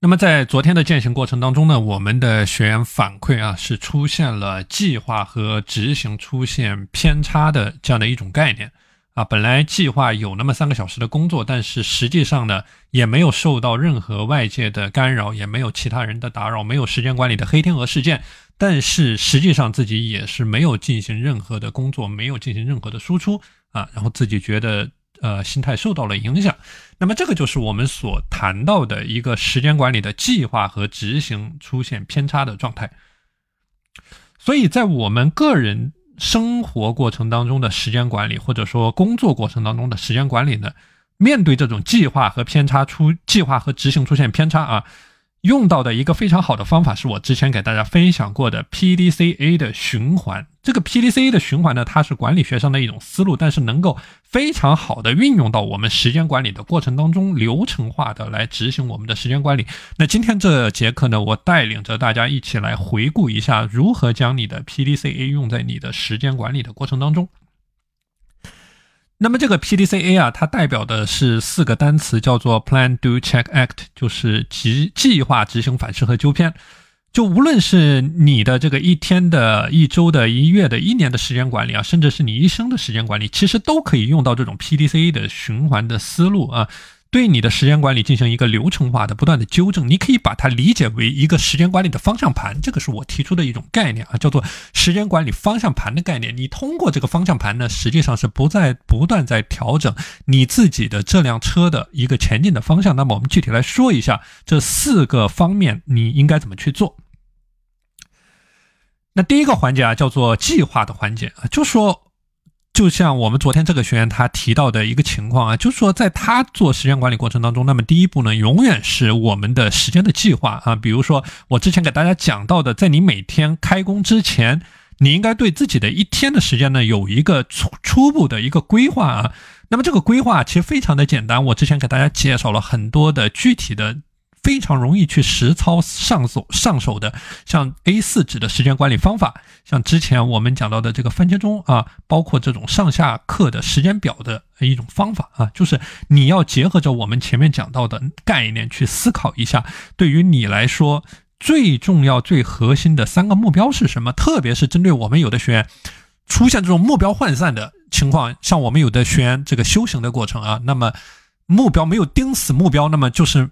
那么在昨天的践行过程当中呢，我们的学员反馈啊，是出现了计划和执行出现偏差的这样的一种概念啊。本来计划有那么三个小时的工作，但是实际上呢，也没有受到任何外界的干扰，也没有其他人的打扰，没有时间管理的黑天鹅事件。但是实际上自己也是没有进行任何的工作，没有进行任何的输出啊，然后自己觉得。呃，心态受到了影响，那么这个就是我们所谈到的一个时间管理的计划和执行出现偏差的状态。所以在我们个人生活过程当中的时间管理，或者说工作过程当中的时间管理呢，面对这种计划和偏差出计划和执行出现偏差啊。用到的一个非常好的方法是我之前给大家分享过的 PDCA 的循环。这个 PDCA 的循环呢，它是管理学上的一种思路，但是能够非常好的运用到我们时间管理的过程当中，流程化的来执行我们的时间管理。那今天这节课呢，我带领着大家一起来回顾一下，如何将你的 PDCA 用在你的时间管理的过程当中。那么这个 PDCA 啊，它代表的是四个单词，叫做 Plan、Do、Check、Act，就是计计划、执行、反思和纠偏。就无论是你的这个一天的、一周的、一月的、一年的时间管理啊，甚至是你一生的时间管理，其实都可以用到这种 PDC 的循环的思路啊。对你的时间管理进行一个流程化的不断的纠正，你可以把它理解为一个时间管理的方向盘，这个是我提出的一种概念啊，叫做时间管理方向盘的概念。你通过这个方向盘呢，实际上是不在不断在调整你自己的这辆车的一个前进的方向。那么我们具体来说一下这四个方面，你应该怎么去做？那第一个环节啊，叫做计划的环节啊，就说。就像我们昨天这个学员他提到的一个情况啊，就是说在他做时间管理过程当中，那么第一步呢，永远是我们的时间的计划啊。比如说我之前给大家讲到的，在你每天开工之前，你应该对自己的一天的时间呢有一个初初步的一个规划啊。那么这个规划其实非常的简单，我之前给大家介绍了很多的具体的。非常容易去实操上手上手的，像 A 四纸的时间管理方法，像之前我们讲到的这个番茄钟啊，包括这种上下课的时间表的一种方法啊，就是你要结合着我们前面讲到的概念去思考一下，对于你来说最重要、最核心的三个目标是什么？特别是针对我们有的学员出现这种目标涣散的情况，像我们有的学员这个修行的过程啊，那么目标没有盯死目标，那么就是。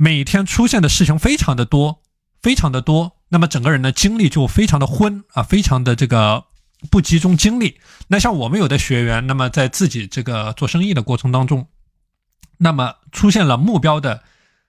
每天出现的事情非常的多，非常的多，那么整个人的精力就非常的昏啊，非常的这个不集中精力。那像我们有的学员，那么在自己这个做生意的过程当中，那么出现了目标的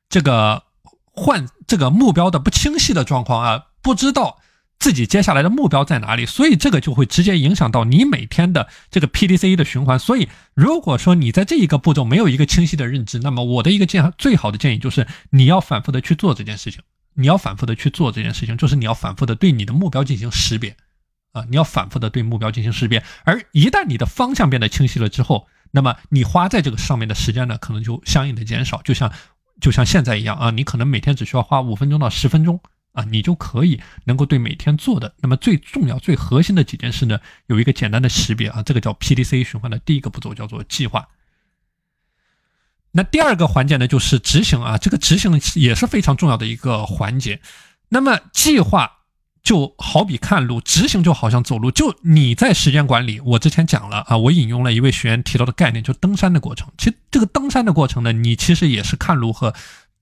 这个换这个目标的不清晰的状况啊，不知道。自己接下来的目标在哪里？所以这个就会直接影响到你每天的这个 PDCA 的循环。所以如果说你在这一个步骤没有一个清晰的认知，那么我的一个建最好的建议就是你要反复的去做这件事情，你要反复的去做这件事情，就是你要反复的对你的目标进行识别啊，你要反复的对目标进行识别。而一旦你的方向变得清晰了之后，那么你花在这个上面的时间呢，可能就相应的减少。就像就像现在一样啊，你可能每天只需要花五分钟到十分钟。啊，你就可以能够对每天做的那么最重要、最核心的几件事呢，有一个简单的识别啊，这个叫 PDC 循环的第一个步骤叫做计划。那第二个环节呢，就是执行啊，这个执行也是非常重要的一个环节。那么计划就好比看路，执行就好像走路。就你在时间管理，我之前讲了啊，我引用了一位学员提到的概念，就登山的过程。其实这个登山的过程呢，你其实也是看路和。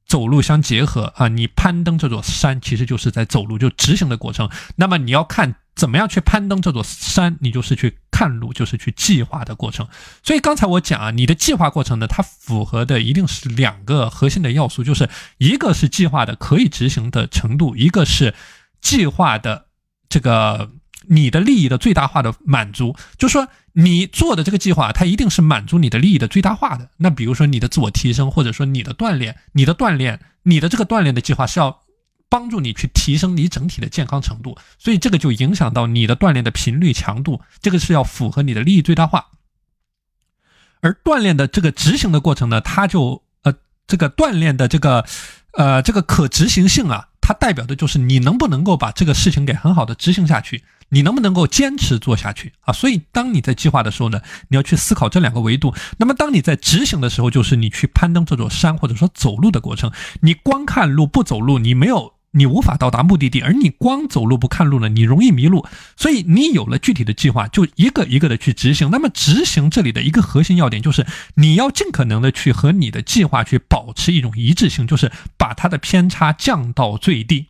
走路相结合啊，你攀登这座山其实就是在走路，就执行的过程。那么你要看怎么样去攀登这座山，你就是去看路，就是去计划的过程。所以刚才我讲啊，你的计划过程呢，它符合的一定是两个核心的要素，就是一个是计划的可以执行的程度，一个是计划的这个。你的利益的最大化的满足，就是说你做的这个计划，它一定是满足你的利益的最大化的。那比如说你的自我提升，或者说你的锻炼，你的锻炼，你的这个锻炼的计划是要帮助你去提升你整体的健康程度，所以这个就影响到你的锻炼的频率强度，这个是要符合你的利益最大化。而锻炼的这个执行的过程呢，它就呃这个锻炼的这个呃这个可执行性啊。它代表的就是你能不能够把这个事情给很好的执行下去。你能不能够坚持做下去啊？所以，当你在计划的时候呢，你要去思考这两个维度。那么，当你在执行的时候，就是你去攀登这座山，或者说走路的过程。你光看路不走路，你没有，你无法到达目的地。而你光走路不看路呢，你容易迷路。所以，你有了具体的计划，就一个一个的去执行。那么，执行这里的一个核心要点就是，你要尽可能的去和你的计划去保持一种一致性，就是把它的偏差降到最低。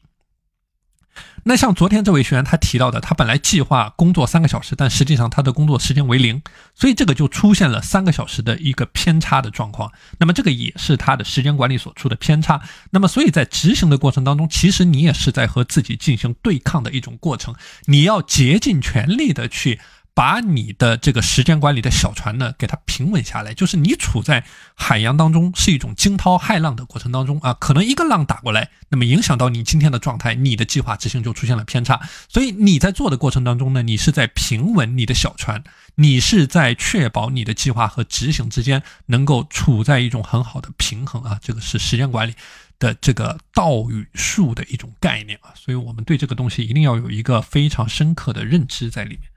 那像昨天这位学员他提到的，他本来计划工作三个小时，但实际上他的工作时间为零，所以这个就出现了三个小时的一个偏差的状况。那么这个也是他的时间管理所出的偏差。那么所以在执行的过程当中，其实你也是在和自己进行对抗的一种过程，你要竭尽全力的去。把你的这个时间管理的小船呢，给它平稳下来，就是你处在海洋当中，是一种惊涛骇浪的过程当中啊，可能一个浪打过来，那么影响到你今天的状态，你的计划执行就出现了偏差。所以你在做的过程当中呢，你是在平稳你的小船，你是在确保你的计划和执行之间能够处在一种很好的平衡啊，这个是时间管理的这个道与术的一种概念啊，所以我们对这个东西一定要有一个非常深刻的认知在里面。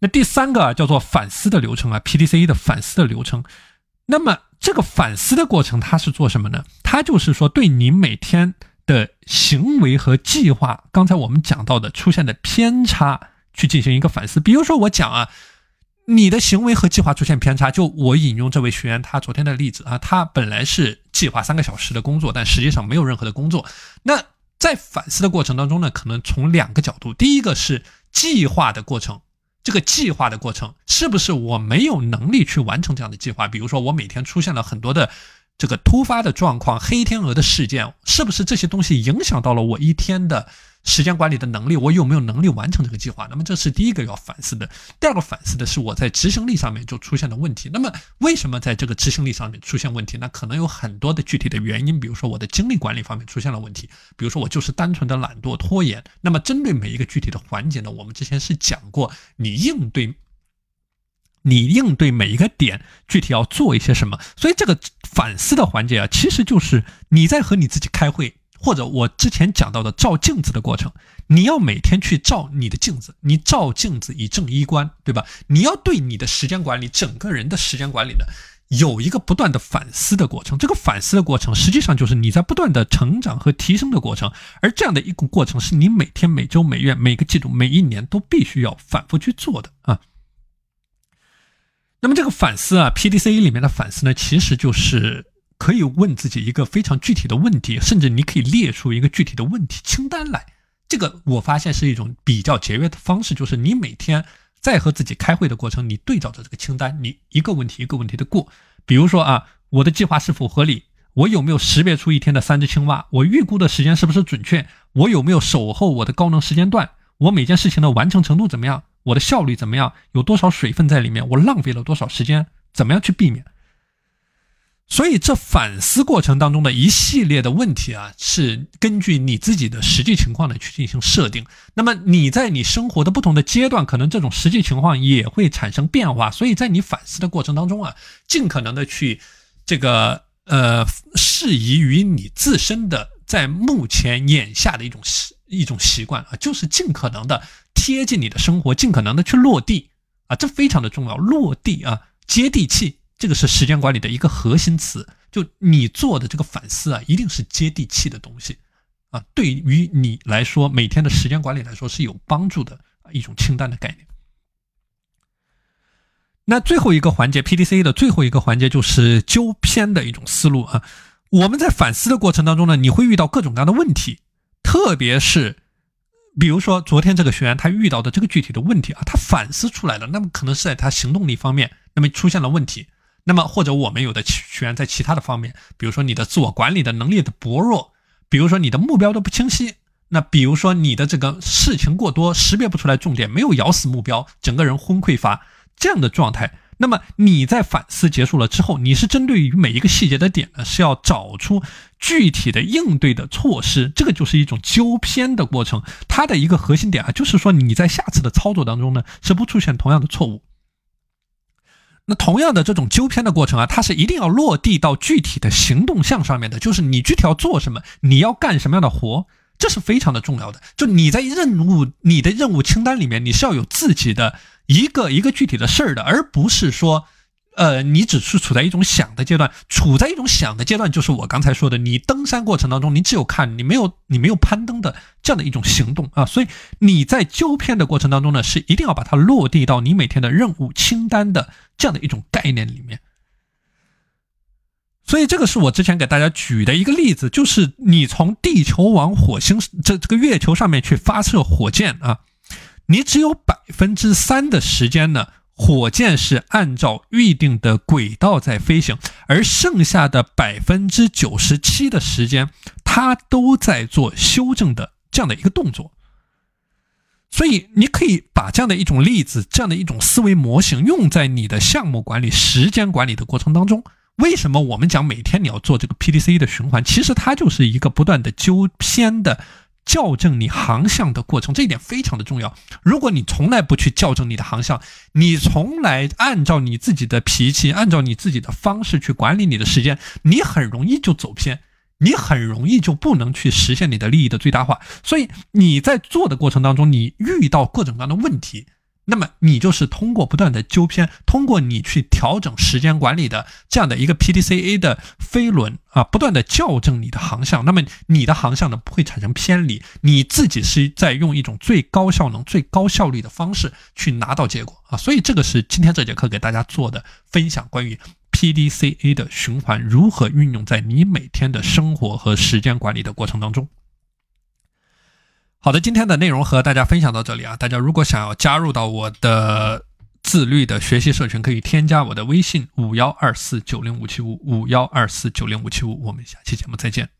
那第三个叫做反思的流程啊，P D C E 的反思的流程。那么这个反思的过程，它是做什么呢？它就是说，对你每天的行为和计划，刚才我们讲到的出现的偏差，去进行一个反思。比如说，我讲啊，你的行为和计划出现偏差，就我引用这位学员他昨天的例子啊，他本来是计划三个小时的工作，但实际上没有任何的工作。那在反思的过程当中呢，可能从两个角度，第一个是计划的过程。这个计划的过程是不是我没有能力去完成这样的计划？比如说我每天出现了很多的这个突发的状况、黑天鹅的事件，是不是这些东西影响到了我一天的？时间管理的能力，我有没有能力完成这个计划？那么这是第一个要反思的。第二个反思的是我在执行力上面就出现了问题。那么为什么在这个执行力上面出现问题？那可能有很多的具体的原因，比如说我的精力管理方面出现了问题，比如说我就是单纯的懒惰拖延。那么针对每一个具体的环节呢，我们之前是讲过，你应对，你应对每一个点具体要做一些什么。所以这个反思的环节啊，其实就是你在和你自己开会。或者我之前讲到的照镜子的过程，你要每天去照你的镜子，你照镜子以正衣冠，对吧？你要对你的时间管理，整个人的时间管理呢，有一个不断的反思的过程。这个反思的过程，实际上就是你在不断的成长和提升的过程。而这样的一个过程，是你每天、每周、每月、每个季度、每一年都必须要反复去做的啊。那么这个反思啊，P D C E 里面的反思呢，其实就是。可以问自己一个非常具体的问题，甚至你可以列出一个具体的问题清单来。这个我发现是一种比较节约的方式，就是你每天在和自己开会的过程，你对照着这个清单，你一个问题一个问题的过。比如说啊，我的计划是否合理？我有没有识别出一天的三只青蛙？我预估的时间是不是准确？我有没有守候我的高能时间段？我每件事情的完成程度怎么样？我的效率怎么样？有多少水分在里面？我浪费了多少时间？怎么样去避免？所以，这反思过程当中的一系列的问题啊，是根据你自己的实际情况呢去进行设定。那么，你在你生活的不同的阶段，可能这种实际情况也会产生变化。所以在你反思的过程当中啊，尽可能的去这个呃适宜于你自身的在目前眼下的一种习一种习惯啊，就是尽可能的贴近你的生活，尽可能的去落地啊，这非常的重要，落地啊，接地气。这个是时间管理的一个核心词，就你做的这个反思啊，一定是接地气的东西，啊，对于你来说，每天的时间管理来说是有帮助的一种清单的概念。那最后一个环节，P D C 的最后一个环节就是纠偏的一种思路啊。我们在反思的过程当中呢，你会遇到各种各样的问题，特别是比如说昨天这个学员他遇到的这个具体的问题啊，他反思出来了，那么可能是在他行动力方面，那么出现了问题。那么，或者我们有的学员在其他的方面，比如说你的自我管理的能力的薄弱，比如说你的目标都不清晰，那比如说你的这个事情过多，识别不出来重点，没有咬死目标，整个人昏匮乏这样的状态。那么你在反思结束了之后，你是针对于每一个细节的点呢，是要找出具体的应对的措施，这个就是一种纠偏的过程。它的一个核心点啊，就是说你在下次的操作当中呢，是不出现同样的错误。那同样的这种纠偏的过程啊，它是一定要落地到具体的行动项上面的，就是你具体要做什么，你要干什么样的活，这是非常的重要的。就你在任务你的任务清单里面，你是要有自己的一个一个具体的事儿的，而不是说。呃，你只是处在一种想的阶段，处在一种想的阶段，就是我刚才说的，你登山过程当中，你只有看，你没有你没有攀登的这样的一种行动啊，所以你在纠偏的过程当中呢，是一定要把它落地到你每天的任务清单的这样的一种概念里面。所以这个是我之前给大家举的一个例子，就是你从地球往火星这这个月球上面去发射火箭啊，你只有百分之三的时间呢。火箭是按照预定的轨道在飞行，而剩下的百分之九十七的时间，它都在做修正的这样的一个动作。所以，你可以把这样的一种例子、这样的一种思维模型用在你的项目管理、时间管理的过程当中。为什么我们讲每天你要做这个 PDC 的循环？其实它就是一个不断的纠偏的。校正你航向的过程，这一点非常的重要。如果你从来不去校正你的航向，你从来按照你自己的脾气，按照你自己的方式去管理你的时间，你很容易就走偏，你很容易就不能去实现你的利益的最大化。所以你在做的过程当中，你遇到各种各样的问题。那么你就是通过不断的纠偏，通过你去调整时间管理的这样的一个 PDCA 的飞轮啊，不断的校正你的航向，那么你的航向呢不会产生偏离，你自己是在用一种最高效能、最高效率的方式去拿到结果啊，所以这个是今天这节课给大家做的分享，关于 PDCA 的循环如何运用在你每天的生活和时间管理的过程当中。好的，今天的内容和大家分享到这里啊！大家如果想要加入到我的自律的学习社群，可以添加我的微信五幺二四九零五七五五幺二四九零五七五。我们下期节目再见。